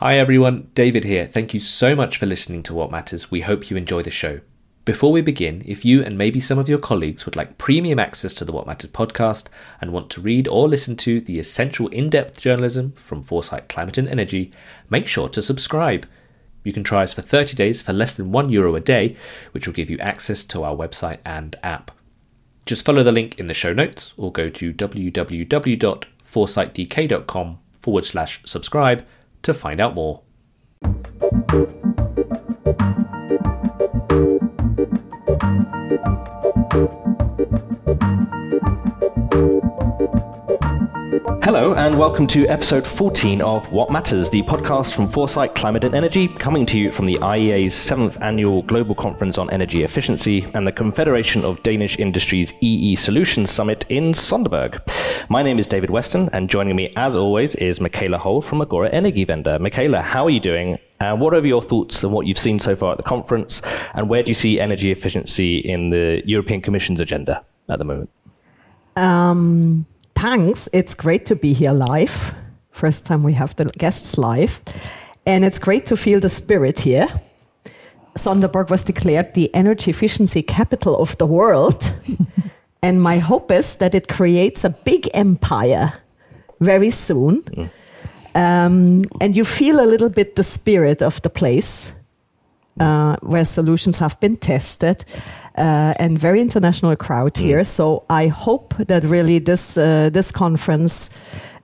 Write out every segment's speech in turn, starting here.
Hi everyone, David here. Thank you so much for listening to Watt Matters. We hope you enjoy the show. Before we begin, if you and maybe some of your colleagues would like premium access to the Watt Matters podcast and want to read or listen to the essential in depth journalism from Foresight Climate and Energy, make sure to subscribe. You can try us for 30 days for less than €1 Euro a day, which will give you access to our website and app. Just follow the link in the show notes or go to www.foresightdk.com forward slash subscribe to find out more. Hello, and welcome to episode 14 of Watt Matters, the podcast from Foresight Climate and Energy, coming to you from the IEA's 7th annual Global Conference on Energy Efficiency and the Confederation of Danish Industries EE Solutions Summit in Sønderborg. My name is David Weston, and joining me, as always, is Michaela Holl from Agora Energiewende. Michaela, how are you doing? And what are your thoughts on what you've seen so far at the conference? And where do you see energy efficiency in the European Commission's agenda at the moment? Um, thanks. It's great to be here live. First time we have the guests live. And it's great to feel the spirit here. Sønderborg was declared the energy efficiency capital of the world. and my hope is that it creates a big empire very soon. Mm. Um, and you feel a little bit the spirit of the place uh, where solutions have been tested uh, and very international crowd mm. here. So I hope that really this uh, this conference.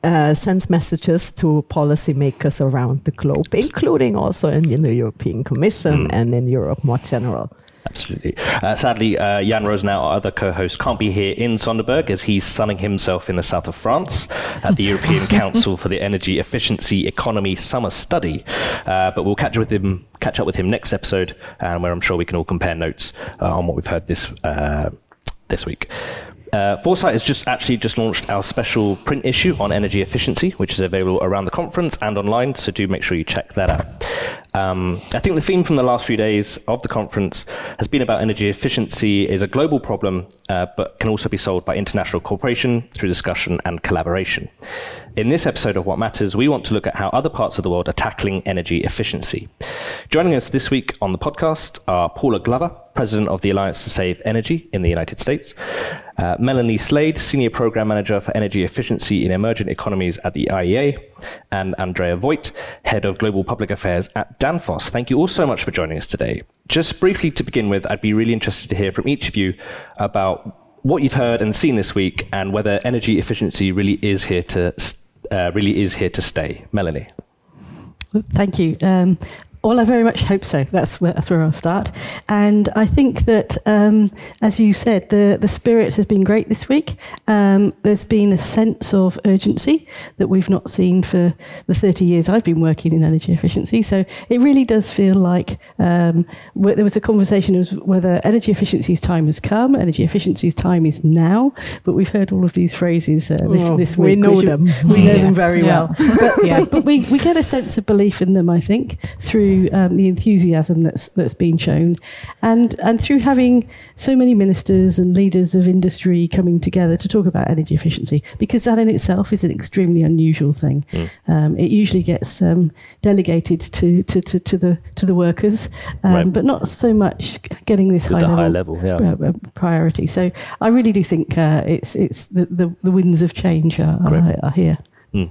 Uh, sends messages to policymakers around the globe, including also in, in the European Commission mm. and in Europe more general. Absolutely. Uh, sadly, uh, Jan Rosenow, our other co-host, can't be here in Sønderborg as he's sunning himself in the south of France at the European Council for the Energy Efficiency Economy Summer Study. Uh, but we'll catch with him, catch up with him next episode, um, where I'm sure we can all compare notes uh, on what we've heard this uh, this week. Uh, Foresight has just actually just launched our special print issue on energy efficiency, which is available around the conference and online. So do make sure you check that out. Um, I think the theme from the last few days of the conference has been about energy efficiency is a global problem, uh, but can also be solved by international cooperation through discussion and collaboration. In this episode of Watt Matters, we want to look at how other parts of the world are tackling energy efficiency. Joining us this week on the podcast are Paula Glover, President of the Alliance to Save Energy in the United States, uh, Melanie Slade, Senior Program Manager for Energy Efficiency in Emerging Economies at the IEA, and Andrea Voigt, Head of Global Public Affairs at Danfoss. Thank you all so much for joining us today. Just briefly to begin with, I'd be really interested to hear from each of you about what you've heard and seen this week and whether energy efficiency really is here to uh, really is here to stay. Melanie. Thank you. Um, well, I very much hope so. That's where, that's where I'll start. And I think that, um, as you said, the, the spirit has been great this week. Um, there's been a sense of urgency that we've not seen for the 30 years I've been working in energy efficiency. So it really does feel like um, there was a conversation as whether energy efficiency's time has come, energy efficiency's time is now. But we've heard all of these phrases uh, this, oh, this week. We know them. We know yeah. them very yeah. well. But, yeah. but, but we, we get a sense of belief in them, I think, through through um, the enthusiasm that's that's been shown, and and through having so many ministers and leaders of industry coming together to talk about energy efficiency, because that in itself is an extremely unusual thing. Mm. Um, it usually gets um, delegated to, to, to, to, the to the workers, um, right. but not so much getting this high level, high level, yeah. uh, uh, priority. So I really do think uh, it's it's the, the, the winds of change are, are, are here. Mm.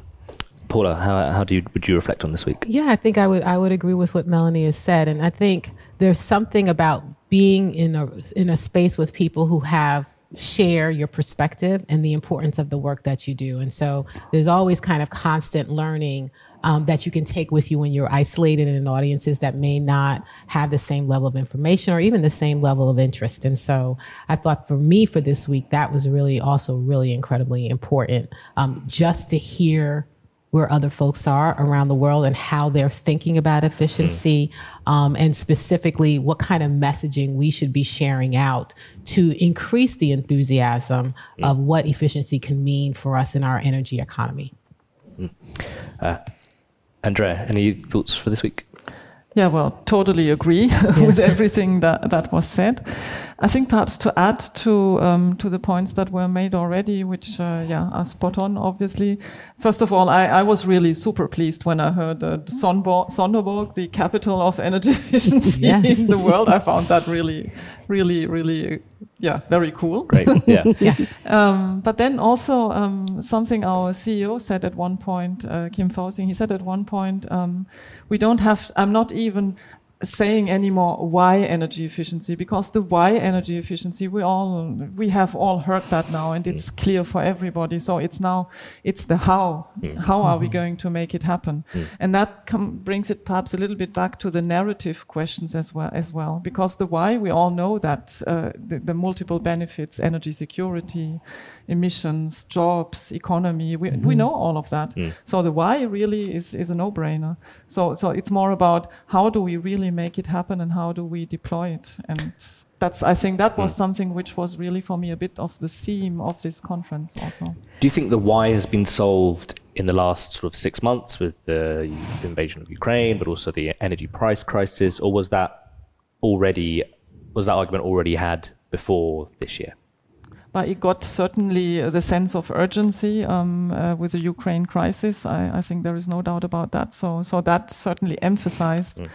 Paula, how, how do you, would you reflect on this week? Yeah, I think I would I would agree with what Melanie has said, and I think there's something about being in a in a space with people who have share your perspective and the importance of the work that you do. And so there's always kind of constant learning um, that you can take with you when you're isolated in audiences that may not have the same level of information or even the same level of interest. And so I thought for me for this week, that was really also really incredibly important um, just to hear where other folks are around the world and how they're thinking about efficiency, um, and specifically what kind of messaging we should be sharing out to increase the enthusiasm of what efficiency can mean for us in our energy economy. Uh, Andrea, any thoughts for this week? Yeah, well, totally agree yeah. with everything that, that was said. I think perhaps to add to um, to the points that were made already, which uh, yeah are spot on. Obviously, first of all, I, I was really super pleased when I heard uh, Sønderborg, the capital of energy efficiency yes. in the world. I found that really, really, really yeah, very cool. Great. Yeah. yeah. Um, but then also um, something our CEO said at one point, uh, Kim Fausing, he said at one point, um, we don't have, I'm not even saying anymore why energy efficiency because the why energy efficiency we all we have all heard that now and it's clear for everybody so it's now it's the how mm. how are we mm-hmm. going to make it happen mm. and that brings it perhaps a little bit back to the narrative questions as well as well because the why we all know that uh, the, the multiple benefits energy security emissions, jobs, economy. We, mm-hmm. we know all of that. Mm. So the why really is, is a no-brainer. So, so it's more about how do we really make it happen and how do we deploy it? And that's, I think that was mm. something which was really for me a bit of the theme of this conference also. Do you think the why has been solved in the last sort of six months with the invasion of Ukraine, but also the energy price crisis, or was that already, was that argument already had before this year? But it got certainly the sense of urgency um, uh, with the Ukraine crisis. I, I, think there is no doubt about that. So, so that certainly emphasized mm.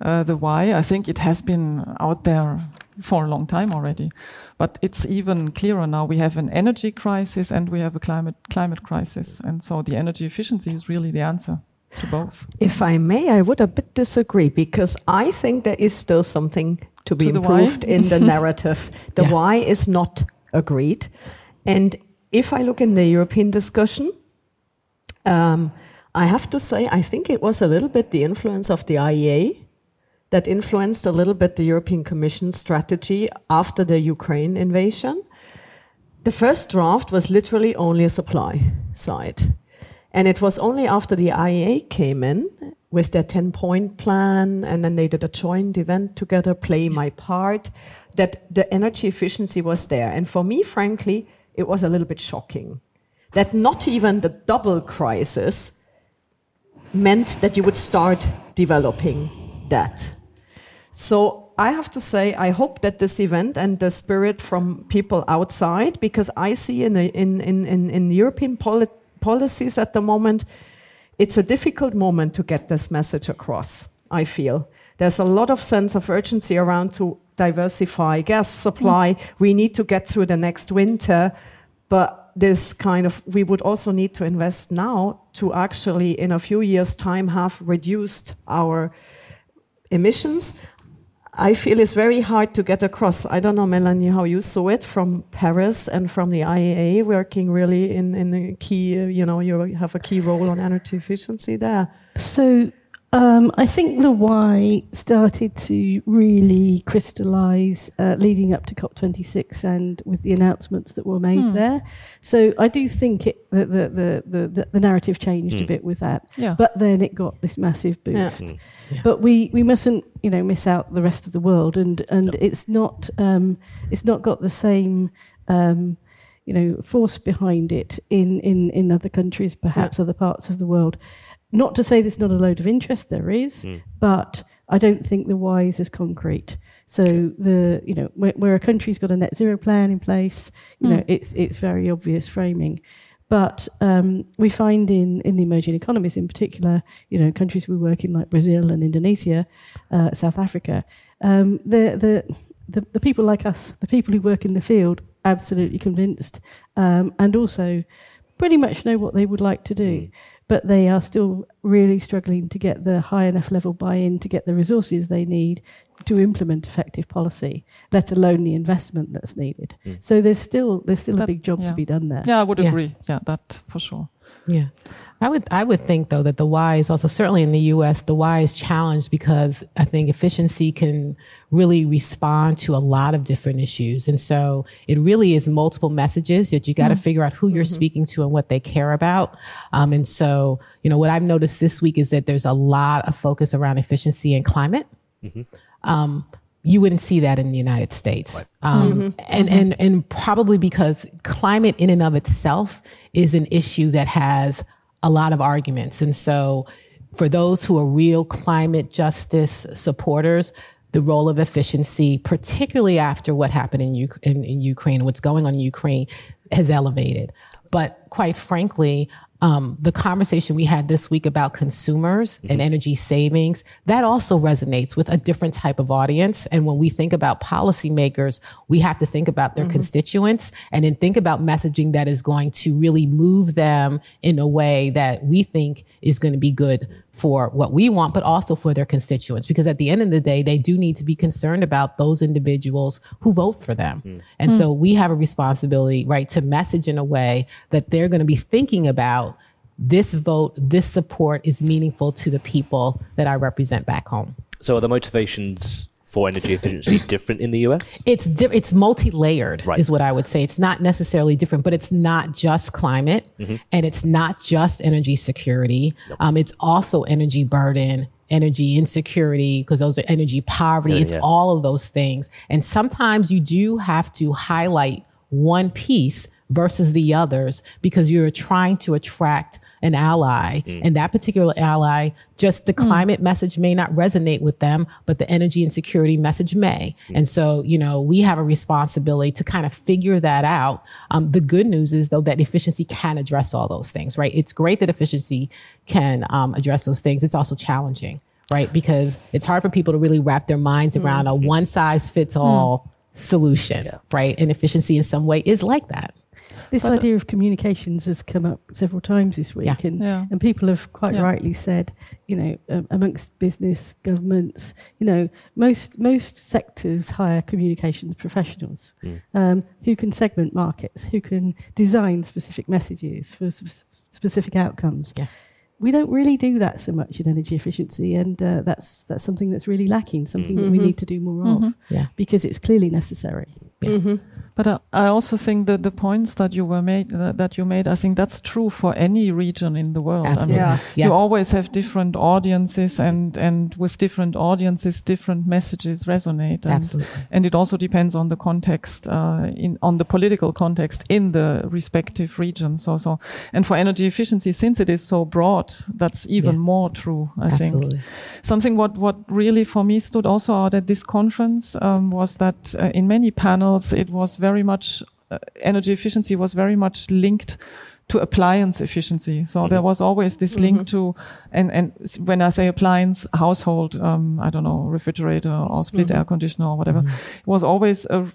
uh, the why. I think it has been out there for a long time already, but it's even clearer now. We have an energy crisis and we have a climate climate crisis, and so the energy efficiency is really the answer. To both. If I may, I would a bit disagree because I think there is still something to be to improved in the narrative. The yeah. why is not agreed. And if I look in the European discussion, um, I have to say, I think it was a little bit the influence of the IEA that influenced a little bit the European Commission strategy after the Ukraine invasion. The first draft was literally only a supply side. And it was only after the IEA came in with their 10 point plan and then they did a joint event together, Play My Part, that the energy efficiency was there. And for me, frankly, it was a little bit shocking that not even the double crisis meant that you would start developing that. So I have to say, I hope that this event and the spirit from people outside, because I see in, in, in, in, European poli policies at the moment, it's a difficult moment to get this message across, I feel. There's a lot of sense of urgency around to diversify gas supply. Mm. We need to get through the next winter. But this kind of, we would also need to invest now to actually, in a few years' time, have reduced our emissions. I feel it's very hard to get across. I don't know, Melanie, how you saw it from Paris and from the IEA working really in, in a key, uh, you know, you have a key role on energy efficiency there. So um, I think the why started to really crystallize uh, leading up to COP26 and with the announcements that were made hmm. there. So I do think it, the, the, the, the, the narrative changed hmm. a bit with that. Yeah. But then it got this massive boost. Yeah. Yeah. But we, we mustn't you know miss out the rest of the world, and and no. it's not um, it's not got the same. Um, you know, force behind it in, in, in other countries, perhaps other parts of the world. Not to say there's not a load of interest, there is, mm. but I don't think the why is as concrete. So the you know where, where, a country's got a net zero plan in place, you mm. know it's it's very obvious framing. But um, we find in, in the emerging economies, in particular, you know, countries we work in like Brazil and Indonesia, uh, South Africa, um, the, the, the, the, people like us, the people who work in the field, absolutely convinced, um, and also pretty much know what they would like to do. But they are still really struggling to get the high enough level buy-in to get the resources they need to implement effective policy, let alone the investment that's needed. Mm. So there's still there's still that, a big job yeah. to be done there. Yeah, I would yeah. agree. Yeah, that for sure. Yeah. I would I would think though that the why is also certainly in the US the why is challenged because I think efficiency can really respond to a lot of different issues and so it really is multiple messages that you got to mm-hmm. figure out who you're mm-hmm. speaking to and what they care about um, and so you know what I've noticed this week is that there's a lot of focus around efficiency and climate mm-hmm. um, you wouldn't see that in the United States. Um, mm-hmm. And, mm-hmm. and, and probably because climate in and of itself is an issue that has a lot of arguments. And so for those who are real climate justice supporters, the role of efficiency, particularly after what happened in, U- in, in Ukraine, what's going on in Ukraine, has elevated. But quite frankly, um, the conversation we had this week about consumers mm-hmm. and energy savings, that also resonates with a different type of audience. And when we think about policymakers, we have to think about their mm-hmm. constituents and then think about messaging that is going to really move them in a way that we think is going to be good for what we want, but also for their constituents. Because at the end of the day, they do need to be concerned about those individuals who vote for them. Mm. And mm. so we have a responsibility, right, to message in a way that they're going to be thinking about this vote, this support is meaningful to the people that I represent back home. So are the motivations for energy efficiency different in the US? It's di- it's multi-layered right. is what I would say. It's not necessarily different, but it's not just climate mm-hmm. and it's not just energy security. Nope. Um, it's also energy burden, energy insecurity because those are energy poverty. Yeah, it's yeah. all of those things. And sometimes you do have to highlight one piece versus the others because you're trying to attract an ally mm. and that particular ally just the mm. climate message may not resonate with them but the energy and security message may mm. and so you know we have a responsibility to kind of figure that out um, the good news is though that efficiency can address all those things right it's great that efficiency can um, address those things it's also challenging right because it's hard for people to really wrap their minds mm. around a one size fits all mm. solution yeah. right and efficiency in some way is like that this but idea of communications has come up several times this week, yeah. and yeah. and people have quite yeah. rightly said, you know, um, amongst business, governments, you know, most most sectors hire communications professionals mm. um, who can segment markets, who can design specific messages for sp- specific outcomes. Yeah we don't really do that so much in energy efficiency, and uh, that's that's something that's really lacking. Something mm-hmm. that we mm-hmm. need to do more mm-hmm. of, yeah. because it's clearly necessary. Yeah. Mm-hmm. But uh, I also think that the points that you were made uh, that you made, I think that's true for any region in the world. Absolutely. I mean, yeah. yeah. You always have different audiences, and and with different audiences, different messages resonate. And, Absolutely. And it also depends on the context, uh, in on the political context in the respective regions. Also, and for energy efficiency, since it is so broad, that's even yeah. more true. I Absolutely. think something what what really for me stood also out at this conference um, was that uh, in many panels it was very much uh, energy efficiency was very much linked to appliance efficiency. So mm-hmm. there was always this link mm-hmm. to, and, and when I say appliance, household, um, I don't know, refrigerator or split mm-hmm. air conditioner or whatever, mm-hmm. it was always a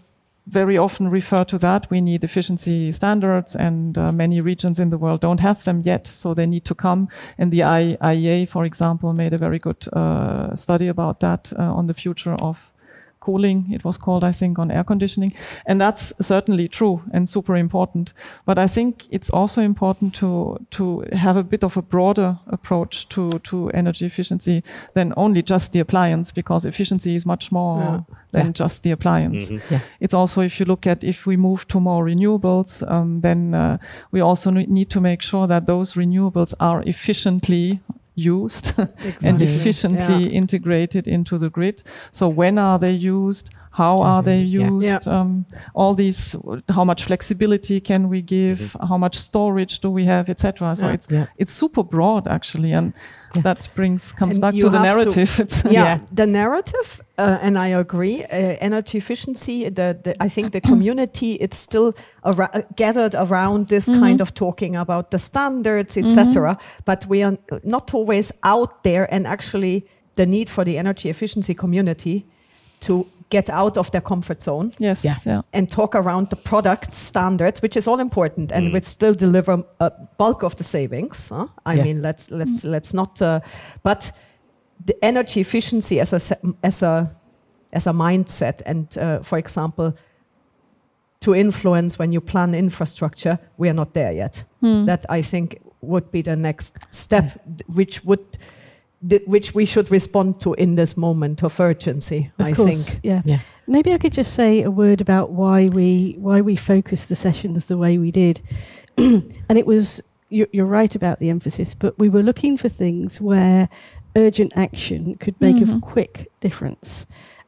very often referred to that. We need efficiency standards, and uh, many regions in the world don't have them yet, so they need to come. And the IEA, for example, made a very good uh, study about that uh, on the future of cooling, it was called, I think, on air conditioning. And that's certainly true and super important. But I think it's also important to, to have a bit of a broader approach to, to energy efficiency than only just the appliance, because efficiency is much more yeah. than yeah. just the appliance. Mm-hmm. Yeah. It's also, if you look at if we move to more renewables, um, then uh, we also need to make sure that those renewables are efficiently used exactly. and efficiently yeah. integrated into the grid. So when are they used? How are they used? Yeah. Um, all these, how much flexibility can we give? Mm-hmm. How much storage do we have, etc. So it's it's super broad actually, and yeah. That brings comes and back to the narrative. To, yeah, yeah, the narrative, uh, and I agree. Uh, energy efficiency. The, the, I think the community it's still ar- gathered around this mm-hmm. kind of talking about the standards, etc. Mm-hmm. But we are not always out there, and actually the need for the energy efficiency community to get out of their comfort zone. Yes. Yeah. yeah. And talk around the product standards, which is all important, and mm. which still deliver a bulk of the savings. Huh? I yeah. mean, let's let's let's not. Uh, but the energy efficiency as a as a as a mindset, and uh, for example, to influence when you plan infrastructure, we are not there yet. Mm. That I think would be the next step, which would which we should respond to in this moment of urgency. Of I course, think. Yeah. yeah. Maybe I could just say a word about why we why we focused the sessions the way we did, and it was you're, you're, right about the emphasis, but we were looking for things where urgent action could make mm-hmm. a quick difference.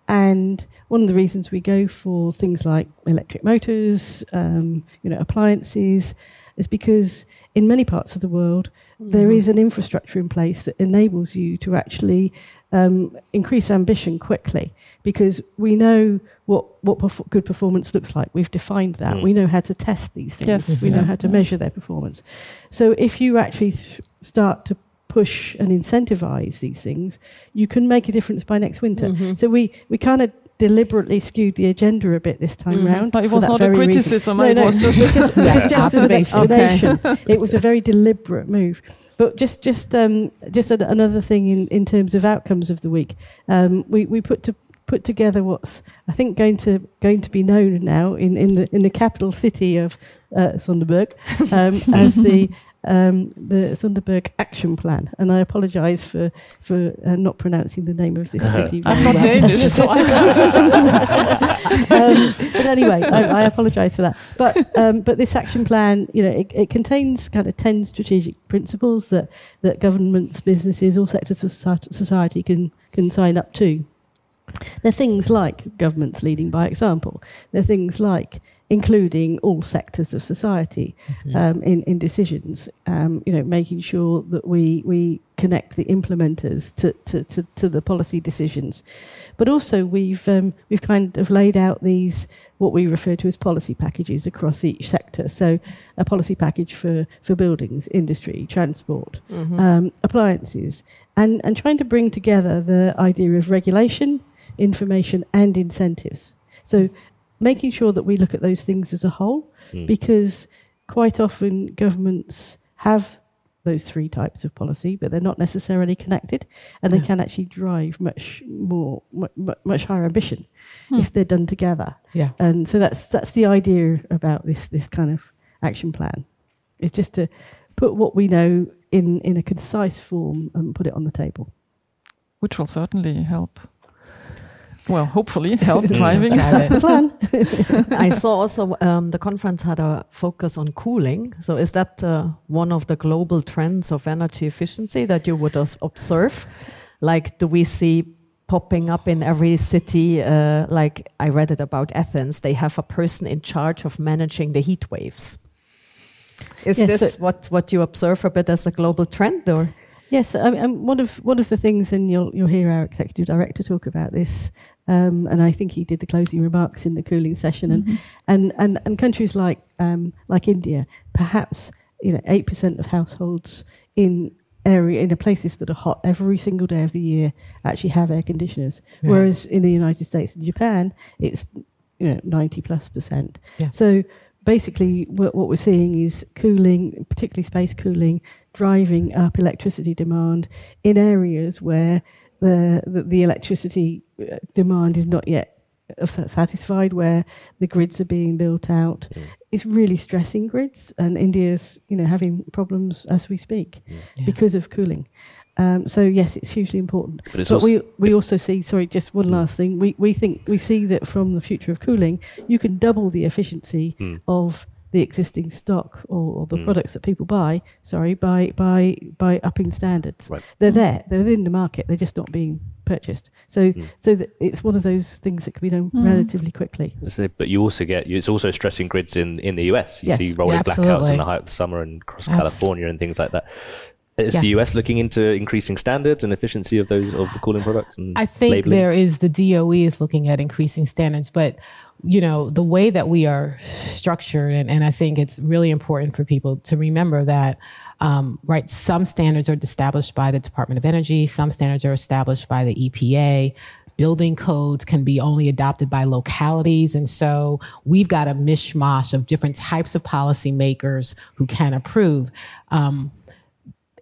And one of the reasons we go for things like electric motors, um, you know, appliances, is because in many parts of the world, there is an infrastructure in place that enables you to actually um, increase ambition quickly because we know what, what perf- good performance looks like. We've defined that. Mm. We know how to test these things. Yes. We know how to measure their performance. So if you actually th- start to push and incentivize these things, you can make a difference by next winter. Mhm. So we, we kind of deliberately skewed the agenda a bit this time Mhm. round. But it was not a criticism, No, it no, was just- it was just, it was just as an Observation. explanation. it was a very deliberate move. But just just um, just an, another thing in, in terms of outcomes of the week, um, we we put to put together what's I think going to going to be known now in, in the in the capital city of uh, Sønderborg um, as the um, the Sønderborg Action Plan, and I apologise for for uh, not pronouncing the name of this city. I'm not well. Danish, so um, but anyway, I, I apologise for that. But um, but this action plan, you know, it, it contains kind of ten strategic principles that that governments, businesses, all sectors of society can can sign up to. They're things like governments leading by example. They're things like including all sectors of society um, in, in decisions. Um, you know, making sure that we we connect the implementers to, to, to, to the policy decisions. But also we've um, we've kind of laid out these what we refer to as policy packages across each sector. So a policy package for, for buildings, industry, transport, Mhm. um, appliances, and, and trying to bring together the idea of regulation, information, and incentives. So making sure that we look at those things as a whole, Mm. because quite often governments have those three types of policy, but they're not necessarily connected, and they Yeah. can actually drive much more, much, much higher ambition Hmm. if they're done together. Yeah. And so that's that's the idea about this this kind of action plan. It's just to put what we know in in a concise form and put it on the table. which will certainly help. Well, hopefully help driving. Drive The plan. I saw also um, the conference had a focus on cooling. So is that uh, one of the global trends of energy efficiency that you would observe? Like, do we see popping up in every city? Uh, like I read it about Athens, they have a person in charge of managing the heat waves. Is Yes, this so- what, what you observe a bit as a global trend, or? Yes, I mean, one of one of the things, and you'll you'll hear our executive director talk about this, um, and I think he did the closing remarks in the cooling session, and and, and and countries like um, like India, perhaps you know eight percent of households in area in places that are hot every single day of the year actually have air conditioners, Yeah. whereas in the United States and Japan, it's you know ninety plus percent. Yeah. So basically, what, what we're seeing is cooling, particularly space cooling, driving up electricity demand in areas where the the, the electricity uh, demand is not yet uh, satisfied, where the grids are being built out. Mm. It's really stressing grids, and India's you know having problems as we speak Yeah. because of cooling. Um, so yes, it's hugely important. But it's But also, we we also see. Sorry, just one Mm. last thing. We we think we see that from the future of cooling, you can double the efficiency Mm. of the existing stock or, or the Mm. products that people buy. Sorry, by by by upping standards. Right. They're there. They're within the market. They're just not being purchased. So Mm. so that it's one of those things that can be done Mm. relatively quickly. But you also get it's also stressing grids in, in the US. You Yes. see rolling Yeah, blackouts in the height of the summer and across Abs- California and things like that. Is Yeah. the US looking into increasing standards and efficiency of those of the cooling products? And I think labeling? there is the DOE is looking at increasing standards, but you know the way that we are structured, and, and I think it's really important for people to remember that. Um, right, some standards are established by the Department of Energy, some standards are established by the EPA. Building codes can be only adopted by localities. And so we've got a mishmash of different types of policymakers who can approve. Um,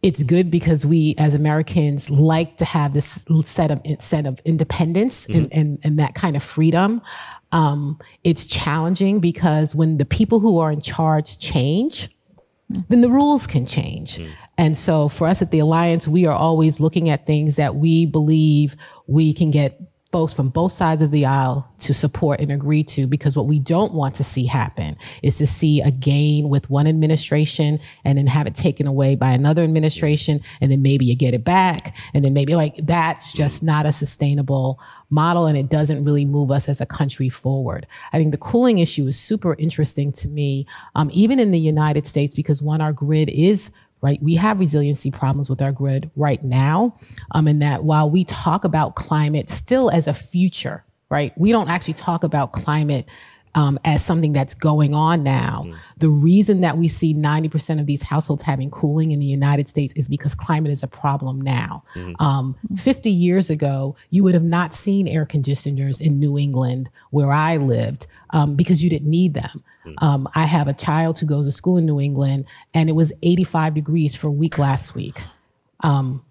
it's good because we as Americans like to have this set of set of independence and, mm-hmm. and, and that kind of freedom. Um, it's challenging because when the people who are in charge change, mm-hmm. then the rules can change. Mm. And so for us at the Alliance, we are always looking at things that we believe we can get folks from both sides of the aisle to support and agree to because what we don't want to see happen is to see a gain with one administration and then have it taken away by another administration and then maybe you get it back and then maybe like that's just not a sustainable model and it doesn't really move us as a country forward. I think the cooling issue is super interesting to me, um, even in the United States, because one, our grid is right? We have resiliency problems with our grid right now. Um, and that while we talk about climate still as a future, right? We don't actually talk about climate um, as something that's going on now. Mm. The reason that we see 90% of these households having cooling in the United States is because climate is a problem now. Mm. Um, 50 years ago, you would have not seen air conditioners in New England where I lived um, because you didn't need them. Mm. Um, I have a child who goes to school in New England, and it was 85 degrees for a week last week. Um,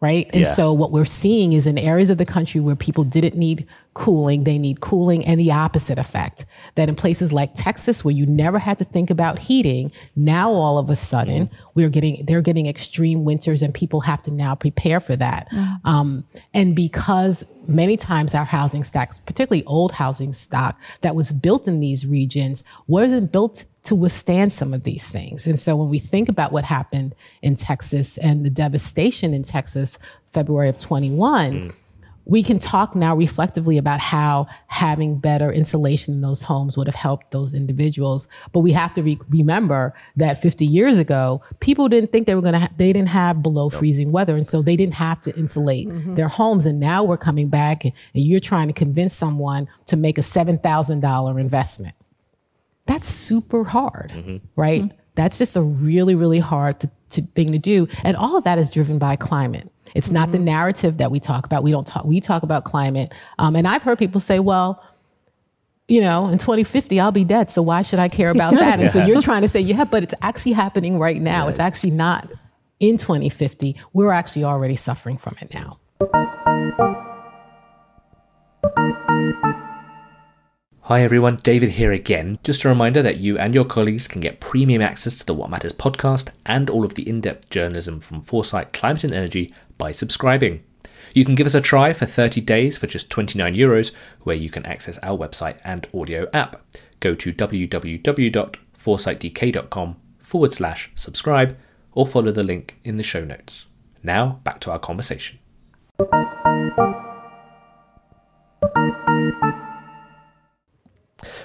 right? And yeah. so what we're seeing is in areas of the country where people didn't need cooling, they need cooling and the opposite effect. That in places like Texas where you never had to think about heating, now all of a sudden mm-hmm. we're getting they're getting extreme winters and people have to now prepare for that. Mm-hmm. Um, and because many times our housing stocks, particularly old housing stock that was built in these regions, wasn't built to withstand some of these things. And so when we think about what happened in Texas and the devastation in Texas, February of 21, mm. we can talk now reflectively about how having better insulation in those homes would have helped those individuals. But we have to re- remember that 50 years ago, people didn't think they were going to, ha- they didn't have below freezing weather. And so they didn't have to insulate mm-hmm. their homes. And now we're coming back and, and you're trying to convince someone to make a $7,000 investment that's super hard, mm-hmm. right? Mm-hmm. That's just a really, really hard to, to, thing to do. And all of that is driven by climate. It's mm-hmm. not the mm-hmm. narrative that we talk about. We don't talk, we talk about climate. Um, and I've heard people say, well, you know, in 2050, I'll be dead. So why should I care about that? And so you're trying to say, yeah, but it's actually happening right now. It's actually not in 2050. We're actually already suffering from it now. Hi everyone, David here again. Just a reminder that you and your colleagues can get premium access to the Watt Matters podcast and all of the in depth journalism from Foresight Climate and Energy by subscribing. You can give us a try for 30 days for just 29 euros, where you can access our website and audio app. Go to www.foresightdk.com forward slash subscribe or follow the link in the show notes. Now, back to our conversation.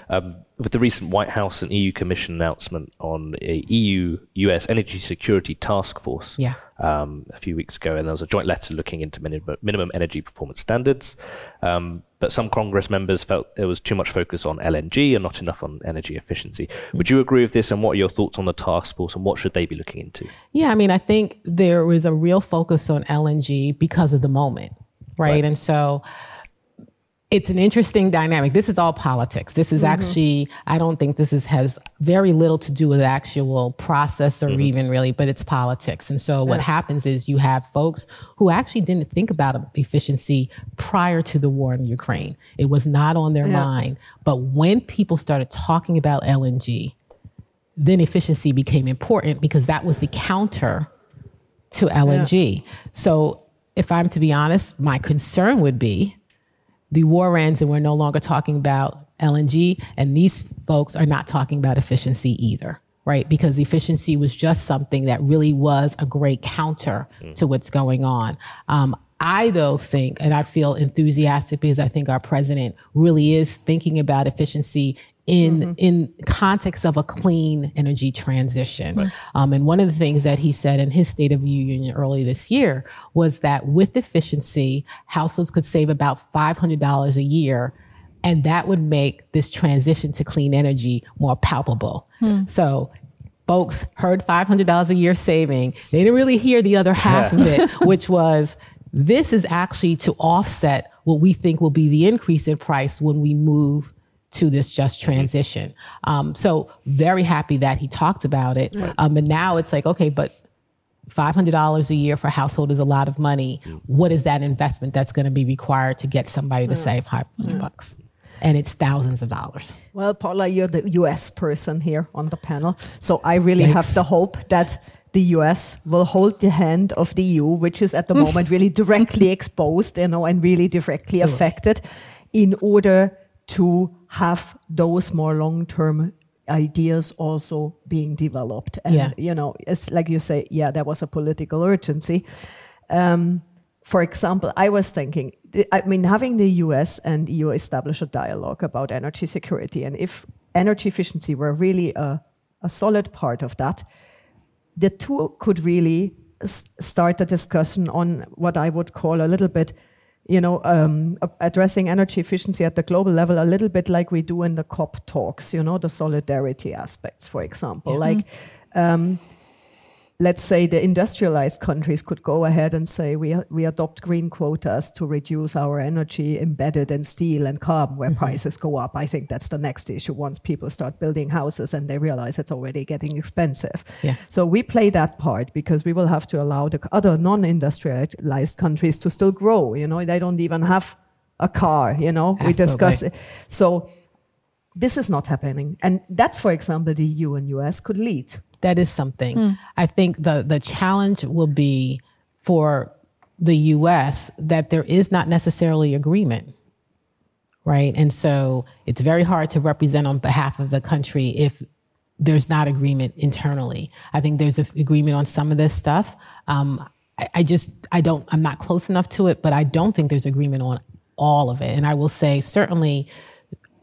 Um, with the recent White House and EU Commission announcement on a EU US Energy Security Task Force yeah. um, a few weeks ago, and there was a joint letter looking into minimum, minimum energy performance standards. Um, but some Congress members felt there was too much focus on LNG and not enough on energy efficiency. Would you agree with this? And what are your thoughts on the task force and what should they be looking into? Yeah, I mean, I think there was a real focus on LNG because of the moment, right? right. And so it's an interesting dynamic. This is all politics. This is mm-hmm. actually, I don't think this is, has very little to do with actual process or mm-hmm. even really, but it's politics. And so yeah. what happens is you have folks who actually didn't think about efficiency prior to the war in Ukraine. It was not on their yeah. mind. But when people started talking about LNG, then efficiency became important because that was the counter to LNG. Yeah. So if I'm to be honest, my concern would be the war ends and we're no longer talking about LNG, and these folks are not talking about efficiency either, right? Because efficiency was just something that really was a great counter mm. to what's going on. Um, I, though, think, and I feel enthusiastic because I think our president really is thinking about efficiency in mm-hmm. in context of a clean energy transition. Right. Um, and one of the things that he said in his State of the Union early this year was that with efficiency, households could save about five hundred dollars a year. And that would make this transition to clean energy more palpable. Hmm. So folks heard $500 a year saving. They didn't really hear the other half yeah. of it, which was this is actually to offset what we think will be the increase in price when we move to this just transition. Um, so very happy that he talked about it. Right. Um, and now it's like, okay, but $500 a year for a household is a lot of money. Mm. What is that investment that's going to be required to get somebody to mm. save 500 mm. bucks? And it's thousands of dollars. Well, Paula, you're the US person here on the panel. So I really Yikes. have the hope that the US will hold the hand of the EU, which is at the moment really directly exposed, you know, and really directly So- affected, in order to have those more long-term ideas also being developed. And Yeah. you know, it's like you say, yeah, there was a political urgency. Um, for example, I was thinking, I mean, having the US and EU establish a dialogue about energy security, and if energy efficiency were really a, a solid part of that, the two could really s- start a discussion on what I would call a little bit, you know, um, addressing energy efficiency at the global level, a little bit like we do in the COP talks, you know, the solidarity aspects, for example. Like, um, let's say the industrialized countries could go ahead and say we, we adopt green quotas to reduce our energy embedded in steel and carbon where mm-hmm. prices go up. I think that's the next issue once people start building houses and they realize it's already getting expensive. Yeah. So we play that part because we will have to allow the other non-industrialized countries to still grow. You know, they don't even have a car, you know, we discuss it. So this is not happening. And that, for example, the EU and US could lead. That is something. I think the the challenge will be for the U.S. that there is not necessarily agreement, right? And so it's very hard to represent on behalf of the country if there's not agreement internally. I think there's agreement on some of this stuff. Um, I, I just I don't I'm not close enough to it, but I don't think there's agreement on all of it. And I will say certainly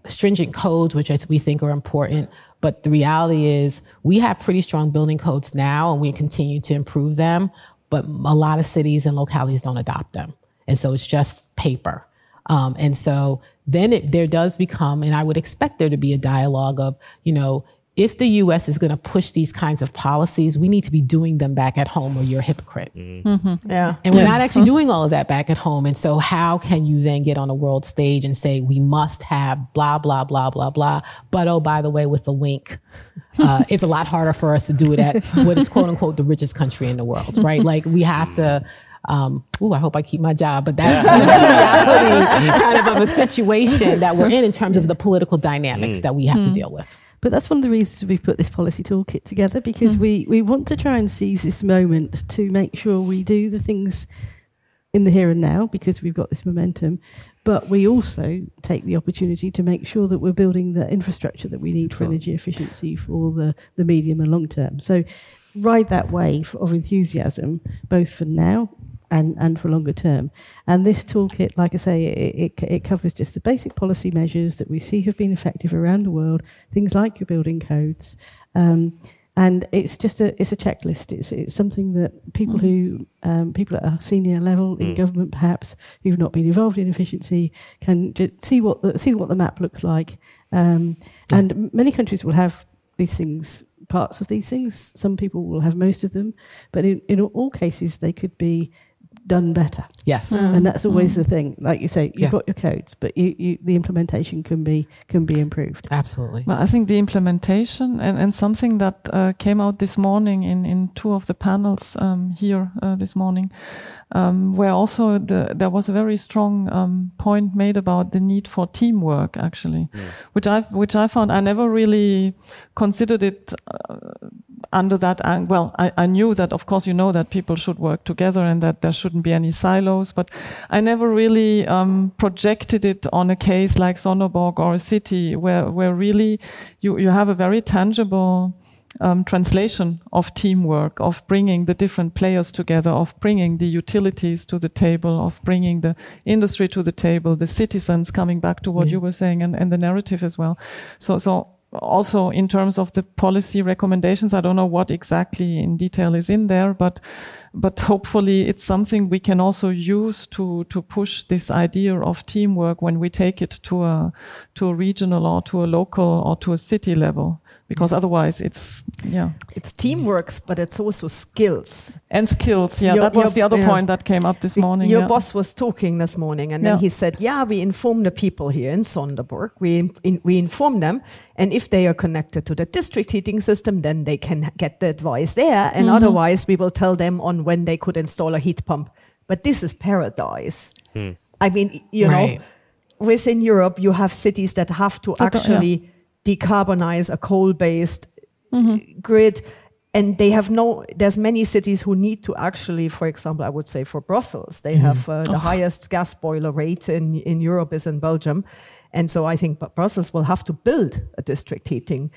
stringent codes, which we think are important. But the reality is, we have pretty strong building codes now, and we continue to improve them. But a lot of cities and localities don't adopt them, and so it's just paper. Um, and so then it, there does become, and I would expect there to be a dialogue of, you know, if the U.S. is going to push these kinds of policies, we need to be doing them back at home, or you're a hypocrite. Yeah. And we're not actually doing all of that back at home. And so, how can you then get on a world stage and say, we must have blah, blah, blah, blah, blah? But oh, by the way, with the wink, uh, it's a lot harder for us to do it at what is quote unquote the richest country in the world, right? Like, we have to. Um, ooh, I hope I keep my job, but that's the reality kind of of a situation that we're in in terms of the political dynamics that we have to deal with. But that's one of the reasons we've put this policy toolkit together because hmm. we, we want to try and seize this moment to make sure we do the things in the here and now because we've got this momentum. But we also take the opportunity to make sure that we're building the infrastructure that we need for energy efficiency for the, the medium and long term. So ride that wave of enthusiasm, both for now and, and for longer term. And this toolkit, like I say, it, it, it covers just the basic policy measures that we see have been effective around the world, things like your building codes. Um, and it's just a it's a checklist. It's it's something that people who um, people at a senior level in government, perhaps who've not been involved in efficiency, can see what the, see what the map looks like. Um, And many countries will have these things, parts of these things. Some people will have most of them, but in, in all cases, they could be done better. Yes. And that's always the thing. Like you say, you've Yeah. got your codes, but you, you, the implementation can be can be improved. Absolutely. Well, I think the implementation and, and something that uh, came out this morning in, in two of the panels um, here uh, this morning, um, where also the, there was a very strong um, point made about the need for teamwork, actually, which I which I found I never really considered it uh, under that ang- well I, I knew that of course you know that people should work together and that there shouldn't be any silos but i never really um, projected it on a case like sønderborg or a city where where really you you have a very tangible um, translation of teamwork, of bringing the different players together, of bringing the utilities to the table, of bringing the industry to the table, the citizens coming back to what you were saying, and, and the narrative as well. So, so also in terms of the policy recommendations, I don't know what exactly in detail is in there, but but hopefully it's something we can also use to to push this idea of teamwork when we take it to a to a regional or to a local or to a city level because otherwise it's yeah It's teamworks, but it's also skills. and skills yeah Your- that was your- the other yeah. point that came up this morning Your yeah. boss was talking this morning, and then he said, "Yeah, we inform the people here in Sønderborg. We in, in- we inform them, and if they are connected to the district heating system, then they can get the advice there. And Mm-hmm. otherwise, we will tell them on when they could install a heat pump. But this is paradise. I mean, you Right. know, within Europe, you have cities that have to That- yeah. actually decarbonize a coal-based Mm-hmm. grid and they have no there's many cities who need to actually for example i would say for brussels they Mm-hmm. have uh, the Oh. highest gas boiler rate in in europe is in belgium and so i think brussels will have to build a district heating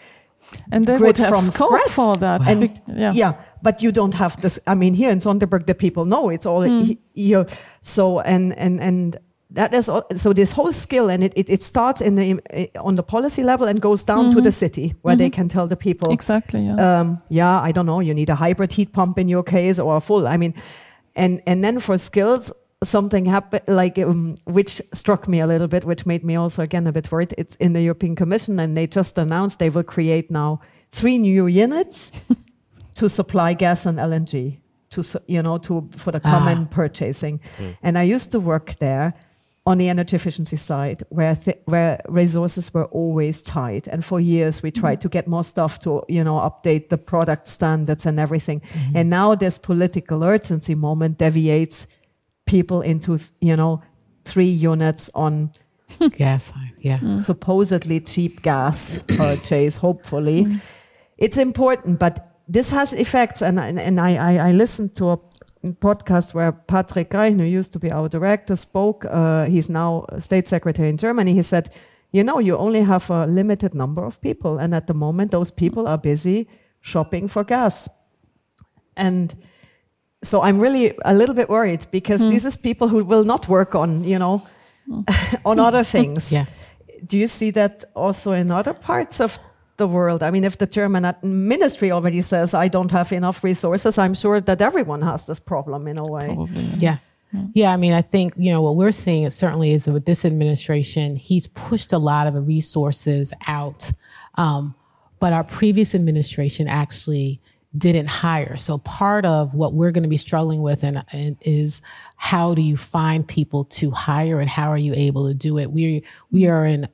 And they grid would have from scope scratch. for that. and Bec- yeah. yeah. but you don't have this i mean here in sønderborg the people know it's all he- you so and and and that is so this whole skill and it, it, it starts in the on the policy level and goes down to the city where they can tell the people Exactly. Yeah. um, yeah, I don't know, you need a hybrid heat pump in your case or a full. I mean, and and then for skills, something happened like um, which struck me a little bit, which made me also again a bit worried. It's in the European Commission, and they just announced they will create now three new units to supply gas and LNG to you know to for the common purchasing. And I used to work there on the energy efficiency side where th- where resources were always tight and for years we tried mm-hmm. to get more stuff to you know update the product standards and everything mm-hmm. and now this political urgency moment deviates people into you know three units on Gas. Yeah. Mm. supposedly cheap gas purchase, hopefully. Mm. It's important, but this has effects. And, and, and I, I, I listened to a podcast where Patrick Graichen, who used to be our director, spoke. Uh, he's now state secretary in Germany. He said, you know, you only have a limited number of people. And at the moment, those people are busy shopping for gas. And so I'm really a little bit worried because these is people who will not work on, you know, on other things. Yeah. Do you see that also in other parts of the world? I mean, if the German ministry already says, I don't have enough resources, I'm sure that everyone has this problem in a way. Probably. Yeah. Yeah, I mean, I think, you know, what we're seeing certainly is that with this administration, he's pushed a lot of resources out. Um, but our previous administration actually didn't hire. So part of what we're going to be struggling with and, and is how do you find people to hire and how are you able to do it? We we are in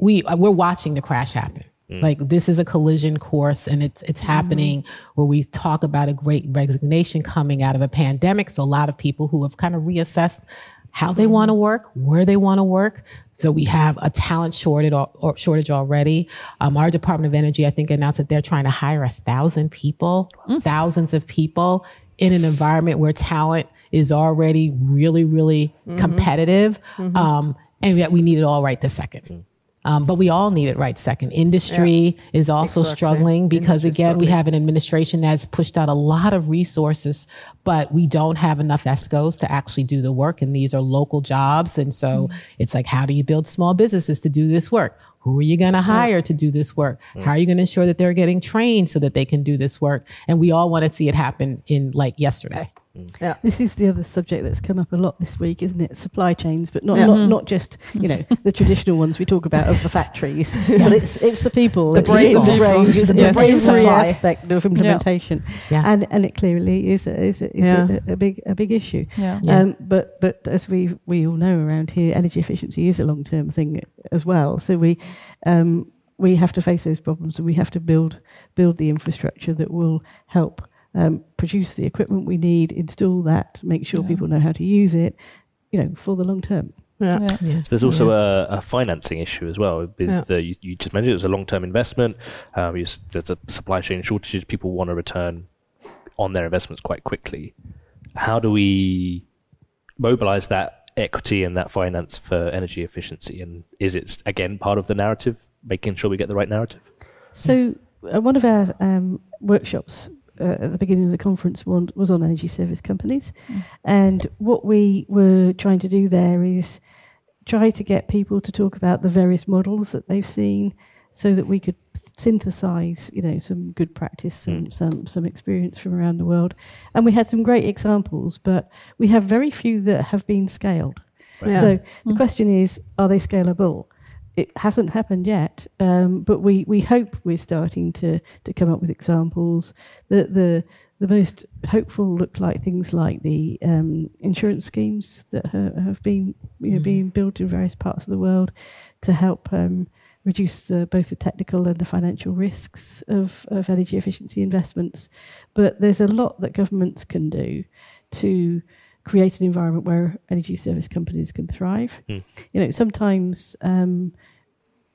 we we're watching the crash happen. Mm. Like this is a collision course, and it's it's mm-hmm. happening where we talk about a great resignation coming out of a pandemic. So a lot of people who have kind of reassessed how they mm-hmm. want to work, where they want to work. So we have a talent shortage or, or shortage already. Um, our Department of Energy, I think, announced that they're trying to hire a thousand people, thousands of people in an environment where talent is already really, really mm-hmm. competitive. Um, and yet we need it all right this second. Mm. Um, but we all need it right second. Industry is also Exactly. struggling because, again, we have an administration that's pushed out a lot of resources, but we don't have enough ESCOs to actually do the work. And these are local jobs. And so it's like, how do you build small businesses to do this work? Who are you going to hire to do this work? How are you going to ensure that they're getting trained so that they can do this work? And we all want to see it happen in like yesterday. This is the other subject that's come up a lot this week, isn't it? Supply chains, but not not, not just you know the traditional ones we talk about of the factories, but it's it's the people, The it's brains. the brains, the Yes. brain supply aspect of implementation, Yeah. and and it clearly is a, is, a, is Yeah. a, a big a big issue. Yeah. Yeah. Um, but but as we we all know around here, energy efficiency is a long term thing as well. So we um, we have to face those problems, and we have to build build the infrastructure that will help um, produce the equipment we need, install that, make sure Yeah. people know how to use it, you know, for the long term. Yeah. Yeah. Yeah. There's also a, a financing issue as well. With Yeah. the, you, you just mentioned it was a long-term investment. Um, you there's a supply chain shortages. People want to return on their investments quite quickly. How do we mobilize that equity and that finance for energy efficiency? And is it again part of the narrative, making sure we get the right narrative? So uh, one of our um, workshops uh, at the beginning of the conference one, was on energy service companies, hmm. and what we were trying to do there is try to get people to talk about the various models that they've seen, so that we could synthesize, you know, some good practice, some hmm. some some experience from around the world, and we had some great examples, but we have very few that have been scaled. Yeah. So the hmm. question is, are they scalable? It hasn't happened yet, um, but we, we hope we're starting to, to come up with examples. The, the, the most hopeful look like things like the um, insurance schemes that ha- have been you know, being built in various parts of the world to help um, reduce the, both the technical and the financial risks of, of energy efficiency investments. But there's a lot that governments can do to create an environment where energy service companies can thrive. Mm. You know, sometimes um,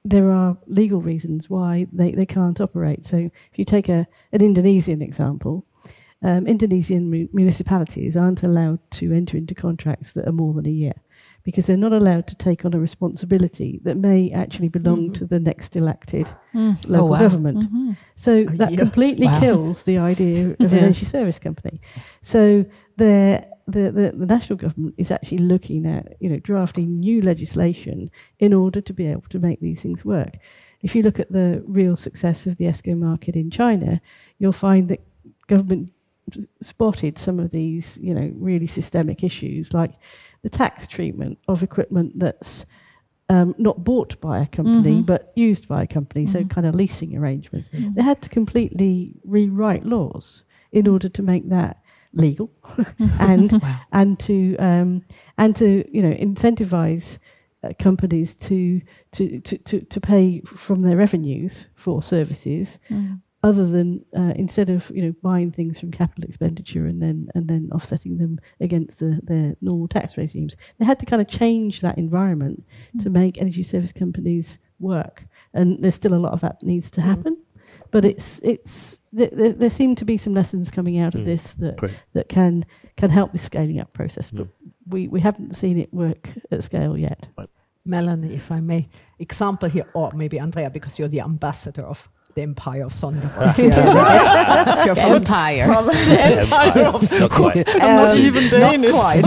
there are legal reasons why they, they can't operate. So if you take a, an Indonesian example, um, Indonesian mu- municipalities aren't allowed to enter into contracts that are more than a year because they're not allowed to take on a responsibility that may actually belong to the next elected local Oh, wow. government. So that year. completely Wow. kills the idea of an energy service company. So the, the, the, the national government is actually looking at, you know, drafting new legislation in order to be able to make these things work. If you look at the real success of the ESCO market in China, you'll find that government spotted some of these, you know, really systemic issues like the tax treatment of equipment that's um, not bought by a company mm-hmm. but used by a company, so mm-hmm. kind of leasing arrangements. Mm-hmm. They had to completely rewrite laws in order to make that legal and and to um, and to you know incentivize uh, companies to, to to to to pay from their revenues for services other than uh, instead of you know buying things from capital expenditure and then and then offsetting them against the, their normal tax regimes, they had to kind of change that environment to make energy service companies work. And there's still a lot of that needs to happen, but it's it's th- th- there seem to be some lessons coming out of Mm. this that Great. that can can help the scaling up process, but we we haven't seen it work at scale yet. Melanie, if I may, example here, or maybe Andrea, because you're the ambassador of the empire of Sønderborg. Yeah. You're from- Empire. from- Not quite. not Um, even Danish, quite.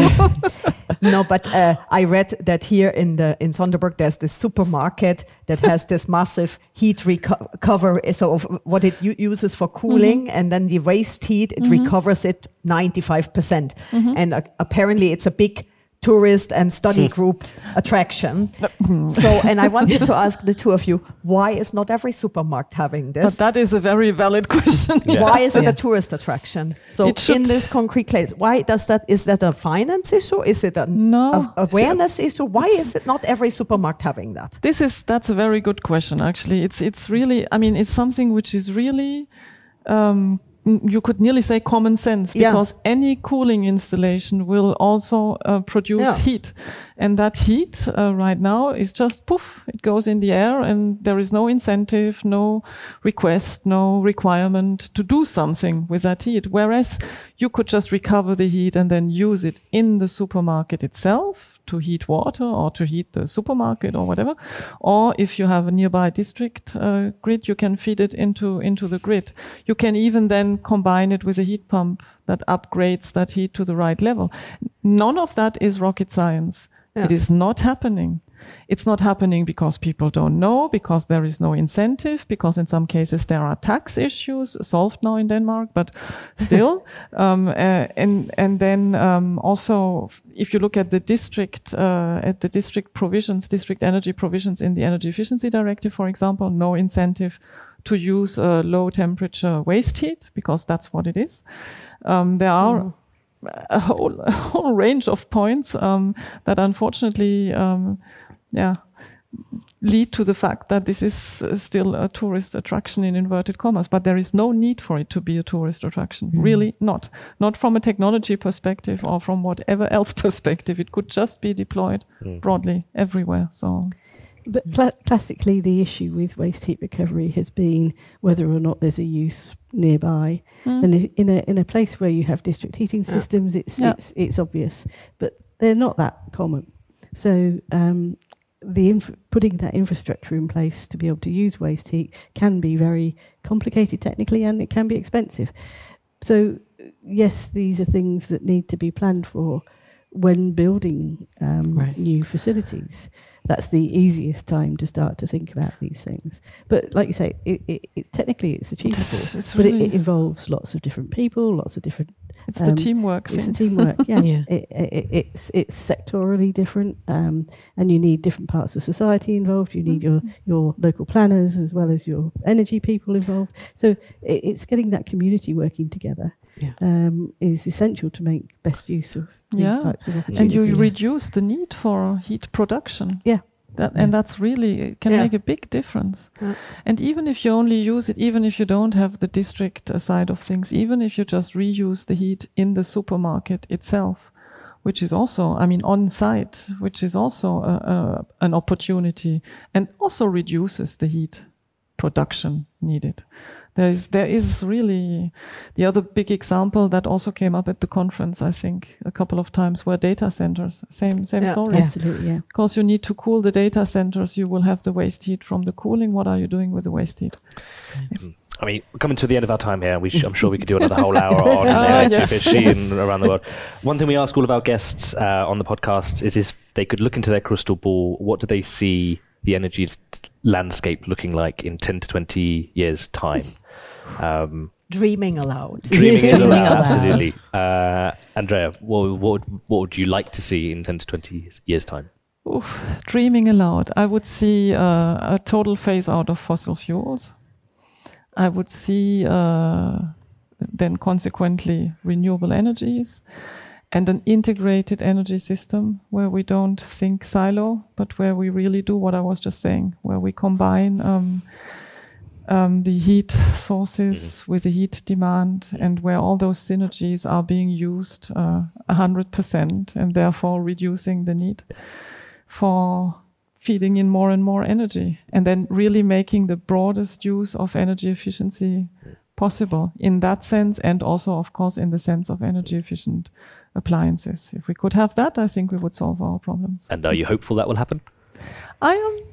No, but uh, I read that here in the in Sønderborg there's this supermarket that has this massive heat reco- cover, so of what it uses for cooling, and then the waste heat it recovers it 95 percent, and uh, apparently it's a big tourist and study group attraction. so, and I wanted to ask the two of you, why is not every supermarket having this? But this? that is a very valid question. Yeah. Why is it Yeah. a tourist attraction? So in this concrete case, why does that? Is that a finance issue? Is it a No. a- awareness issue? Why is it not every supermarket having that? This is that's a very good question. Actually, it's it's really. I mean, it's something which is really. Um, n- you could nearly say common sense Yeah. because any cooling installation will also uh, produce Yeah. heat, and that heat uh, right now is just poof, it goes in the air, and there is no incentive, no request, no requirement to do something with that heat. Whereas you could just recover the heat and then use it in the supermarket itself to heat water or to heat the supermarket or whatever. Or if you have a nearby district uh, grid, you can feed it into, into the grid. You can even then combine it with a heat pump that upgrades that heat to the right level. None of that is rocket science. Yeah. It is not happening. It's not happening because people don't know, because there is no incentive, because in some cases there are tax issues solved now in Denmark, but still. um, uh, and and then um, also, if you look at the district uh, at the district provisions, district energy provisions in the Energy Efficiency Directive, for example, no incentive to use uh, low temperature waste heat because that's what it is. Um, there are a whole, a whole range of points um, that unfortunately, um, yeah, lead to the fact that this is uh, still a tourist attraction in inverted commas. But there is no need for it to be a tourist attraction. Really not. Not from a technology perspective or from whatever else perspective. It could just be deployed broadly everywhere. So But cla- classically, the issue with waste heat recovery has been whether or not there's a use nearby. And in a in a place where you have district heating systems, it's Yeah. it's it's obvious, but they're not that common. So um, the inf- putting that infrastructure in place to be able to use waste heat can be very complicated technically, and it can be expensive. So yes, these are things that need to be planned for when building um, Right. new facilities. That's the easiest time to start to think about these things. But like you say, it, it, it's technically it's achievable, It's- it's but it, really- it involves lots of different people, lots of different. it's the Um, teamwork It's a thing. teamwork, yeah. Yeah. It, it, it's it's sectorally different, um, and you need different parts of society involved. You need your your local planners as well as your energy people involved. So it, it's getting that community working together Yeah. um, is essential to make best use of these Yeah. types of and you reduce the need for heat production. Yeah. That, and that's really it can Yeah. make a big difference. Yeah. And even if you only use it, even if you don't have the district uh, side of things, even if you just reuse the heat in the supermarket itself, which is also, I mean, on site, which is also a, a, an opportunity and also reduces the heat production needed. There is, there is really the other big example that also came up at the conference, I think, a couple of times were data centers. Same, same Yeah. story. Absolutely, yeah. Because you need to cool the data centers, you will have the waste heat from the cooling. What are you doing with the waste heat? I mean, coming to the end of our time here. We sh- I'm sure we could do another whole hour on Ah, energy yes. efficiency and around the world. One thing we ask all of our guests uh, on the podcast is if they could look into their crystal ball, what do they see the energy landscape looking like in 10 to 20 years' time? Um, Dreaming aloud. dreaming is Dreaming allowed, aloud. absolutely. Uh, Andrea, what, what, would- what would you like to see in 10 to 20 years' time? Oof, dreaming aloud. I would see uh, a total phase out of fossil fuels. I would see uh, then consequently renewable energies and an integrated energy system where we don't think silo, but where we really do what I was just saying, where we combine um, um, the heat sources with the heat demand and where all those synergies are being used uh, 100% and therefore reducing the need for feeding in more and more energy and then really making the broadest use of energy efficiency possible in that sense and also of course in the sense of energy efficient appliances. If we could have that i think we would solve our problems. And are you hopeful that will happen? i am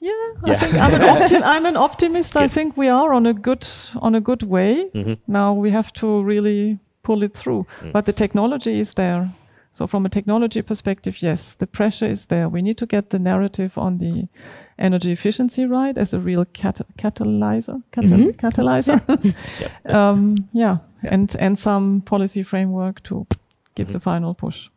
yeah, I think I'm an, optim- I'm an optimist. I think we are on a good on a good way. Mhm. Now we have to really pull it through. Mm. But the technology is there. So from a technology perspective, yes, the pressure is there. We need to get the narrative on the energy efficiency right as a real cat- catalyzer. Catal- Mhm. Catalyzer. Yep. um, yeah, Yeah. and and some policy framework to give the final push.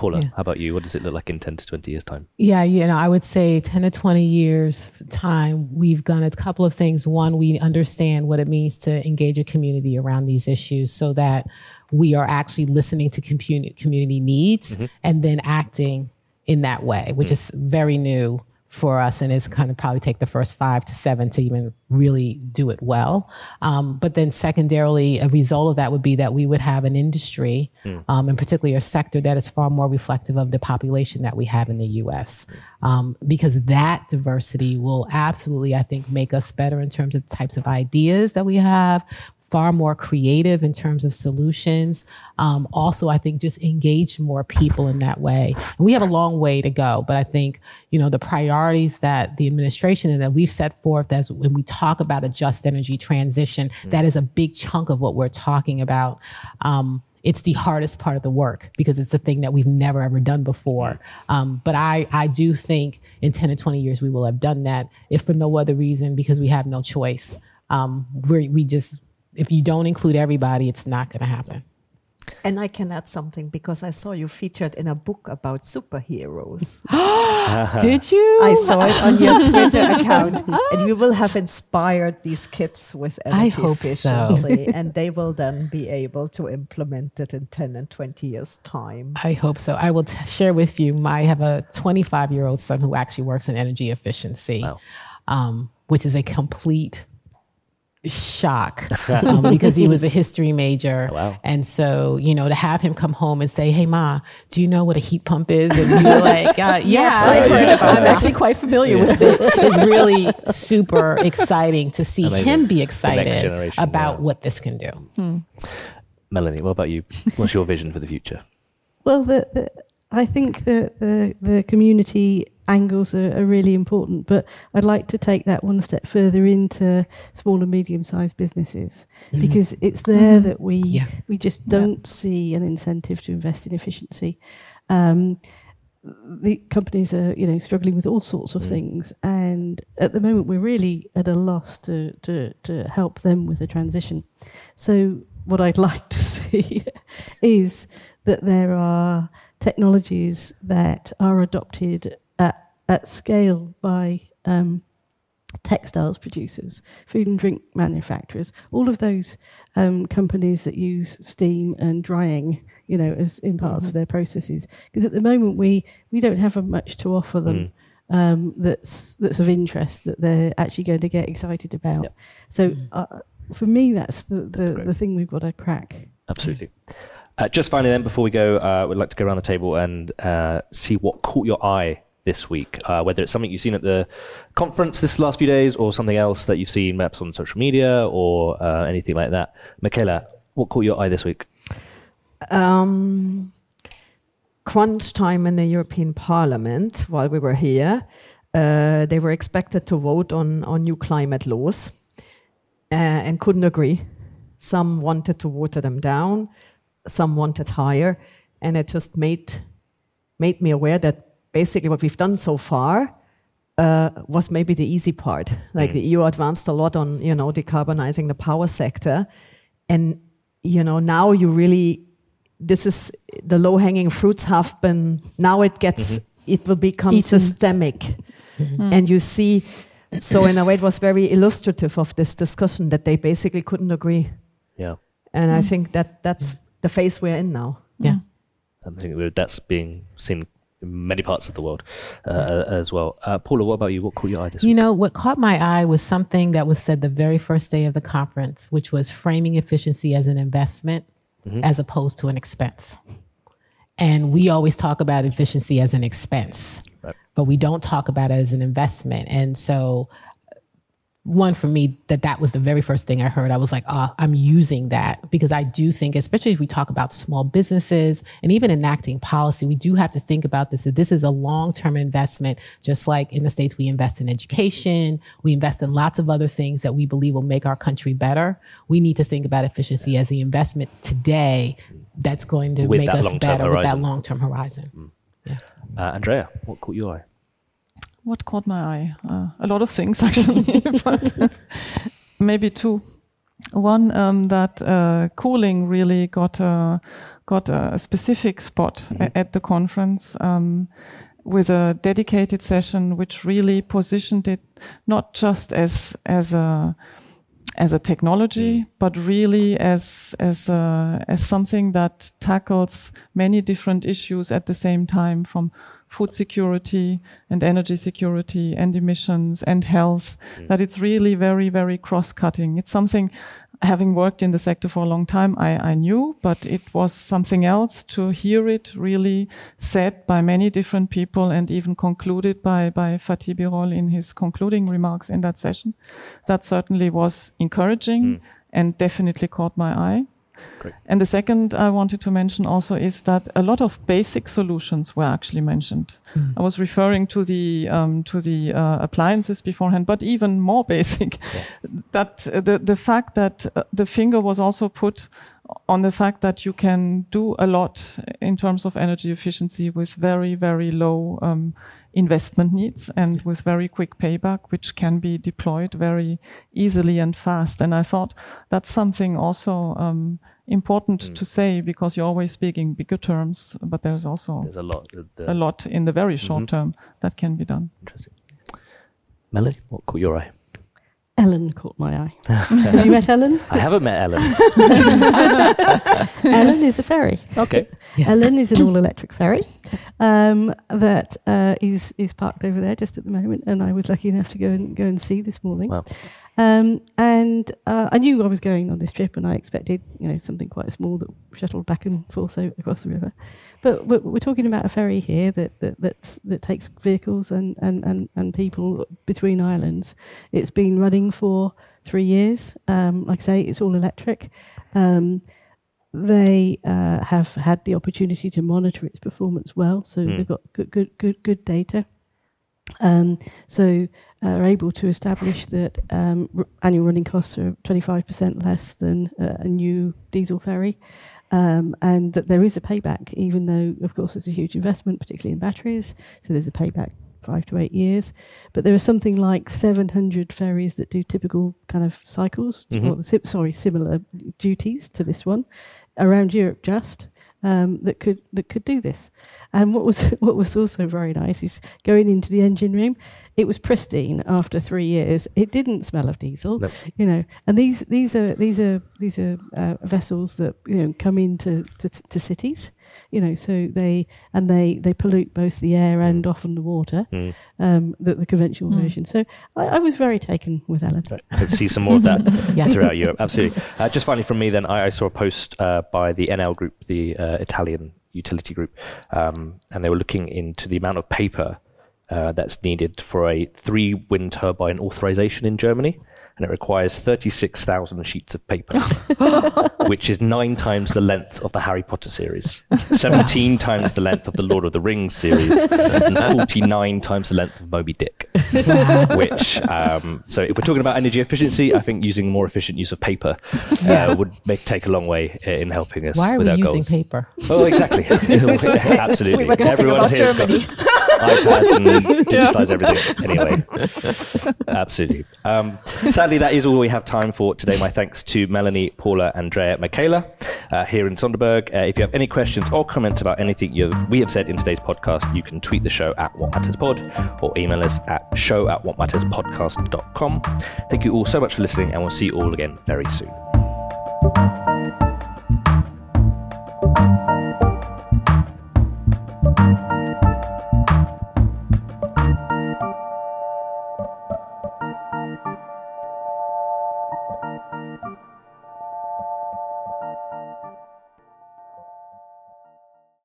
Paula, Yeah. how about you? What does it look like in 10 to 20 years' time? Yeah, you know, I would say 10 to 20 years time, we've done a couple of things. One, we understand what it means to engage a community around these issues so that we are actually listening to community, community needs mm-hmm. and then acting in that way, which mm. is very new for us and it's kind of probably take the first five to seven to even really do it well. Um, but then secondarily, a result of that would be that we would have an industry, um, and particularly a sector that is far more reflective of the population that we have in the U.S. Um, because that diversity will absolutely, I think, make us better in terms of the types of ideas that we have. Far more creative in terms of solutions. Um, also, I think just engage more people in that way. And we have a long way to go, but I think you know the priorities that the administration and that we've set forth as when we talk about a just energy transition, that is a big chunk of what we're talking about. Um, it's the hardest part of the work because it's the thing that we've never ever done before. Um, but I, I do think in 10 to 20 years we will have done that, if for no other reason because we have no choice. Um, we we just if you don't include everybody, it's not going to happen. And I can add something because I saw you featured in a book about superheroes. Did you? I saw it on your Twitter account, and you will have inspired these kids with I energy hope so. efficiency, and they will then be able to implement it in ten and twenty years' time. I hope so. I will t- share with you. My, I have a 25 year old son who actually works in energy efficiency, Wow. um, which is a complete shock um, because he was a history major. Oh, wow. And so, you know, to have him come home and say, Hey, Ma, do you know what a heat pump is? And you're like, uh, Yeah, I've heard about I'm actually quite familiar with it. It's really super exciting to see Amazing. him be excited about yeah. what this can do. Melanie, what about you? What's your vision for the future? Well, the, the, I think that the, the community angles are, are really important, but I'd like to take that one step further into small and medium sized businesses mm-hmm. because it's there mm-hmm. that we Yeah. we just don't see an incentive to invest in efficiency. Um, the companies are, you know, struggling with all sorts of mm. things, and at the moment we're really at a loss to to to help them with the transition. So, what I'd like to see is that there are technologies that are adopted at at scale by um, textiles producers, food and drink manufacturers, all of those um, companies that use steam and drying, you know, as in parts of their processes. Because at the moment we we don't have much to offer them. Um, that's that's of interest that they're actually going to get excited about. Yep. So uh, for me, that's the the, the thing we've got to crack. Absolutely. Uh, just finally, then, before we go, uh, we'd like to go around the table and uh, see what caught your eye this week, uh, whether it's something you've seen at the conference this last few days or something else that you've seen perhaps on social media or uh, anything like that. Michaela, what caught your eye this week? Um, crunch time in the European Parliament while we were here. Uh, they were expected to vote on, on new climate laws uh, and couldn't agree. Some wanted to water them down, some wanted higher, and it just made made me aware that basically what we've done so far uh, was maybe the easy part. Like mm. the EU advanced a lot on you know decarbonizing the power sector, and you know now you really this is the low hanging fruits have been now it gets mm-hmm. it will become Eaten. systemic, mm-hmm. and you see. So in a way, it was very illustrative of this discussion that they basically couldn't agree, Yeah, and I mm. think that that's mm. the phase we're in now. Yeah. I think that's being seen in many parts of the world uh, as well. Uh, Paula, what about you? What caught your eye this You week? know, what caught my eye was something that was said the very first day of the conference, which was framing efficiency as an investment as opposed to an expense. And we always talk about efficiency as an expense, Right. but we don't talk about it as an investment. And so, one for me, that that was the very first thing I heard. I was like, ah, I'm using that because I do think, especially as we talk about small businesses and even enacting policy, we do have to think about this. That this is a long term investment, just like in the States, we invest in education, we invest in lots of other things that we believe will make our country better. We need to think about efficiency as the investment today that's going to With make us better with that long term horizon. Uh, Andrea, what caught your eye? What caught my eye? Uh, a lot of things, actually, but maybe two. One um, that uh, cooling really got a got a specific spot a- at the conference um, with a dedicated session, which really positioned it not just as as a as a technology, but really as as a, as something that tackles many different issues at the same time, from food security and energy security and emissions and health. Mm. That it's really very very cross cutting. It's something. Having worked in the sector for a long time, I, I knew, but it was something else to hear it really said by many different people and even concluded by, by Fatih Birol in his concluding remarks in that session that certainly was encouraging mm. and definitely caught my eye. Great. And the second I wanted to mention also is that a lot of basic solutions were actually mentioned. I was referring to the um, to the uh, appliances beforehand, but even more basic, that uh, the the fact that uh, the finger was also put on the fact that you can do a lot in terms of energy efficiency with very very low um, investment needs and with very quick payback, which can be deployed very easily and fast. And I thought that's something also um, important to say because you're always speaking bigger terms, but there's also There's a lot. The, a lot in the very short term that can be done. Interesting. Melanie, what caught your eye? Ellen caught my eye. Have you met Ellen? I haven't met Ellen. Ellen is a ferry. Okay. Ellen is an all-electric ferry um, that uh, is is parked over there just at the moment, and I was lucky enough to go and go and see this morning. Wow. Um, and uh, I knew I was going on this trip, and I expected you know something quite small that shuttled back and forth across the river. But we're, we're talking about a ferry here that that that's, that takes vehicles and, and, and, and people between islands. It's been running for three years. Um, like I say, it's all electric. Um, they uh, have had the opportunity to monitor its performance well, so Mm. they've got good, good, good, good data. Um, so uh, are able to establish that um, r- annual running costs are 25% less than uh, a new diesel ferry, um, and that there is a payback, even though, of course, it's a huge investment, particularly in batteries. So there's a payback five to eight years. But there are something like 700 ferries that do typical kind of cycles, Mhm. or sorry, similar duties to this one around Europe just. Um, that could that could do this, and what was what was also very nice is going into the engine room. It was pristine after three years. It didn't smell of diesel, No. you know. And these these are these are these are uh, vessels that you know come into to, to cities. You know, so they and they they pollute both the air and often the water, Mm. um, the, the conventional version. So I, I was very taken with Ellen. I hope to see some more of that Yeah. throughout Europe. Absolutely. Uh, just finally from me, then, I, I saw a post uh, by the Enel Group, the uh, Italian utility group, um, and they were looking into the amount of paper uh, that's needed for a three wind turbine authorization in Germany. And it requires 36,000 sheets of paper, which is nine times the length of the Harry Potter series, 17 times the length of the Lord of the Rings series, and 49 times the length of Moby Dick which um, so if we're talking about energy efficiency, I think using more efficient use of paper uh, would make take a long way in helping us Why are with we our using goals. paper? Oh, exactly. Absolutely. We Everyone's here. iPads and digitize everything. Anyway, absolutely. Um, sadly, that is all we have time for today. My thanks to Melanie, Paula, Andrea, Michaela uh, here in Sønderborg. Uh, if you have any questions or comments about anything you we have said in today's podcast, you can tweet the show at Watt Matters Pod or email us at show at wattmatterspodcast.com. Thank you all so much for listening, and we'll see you all again very soon.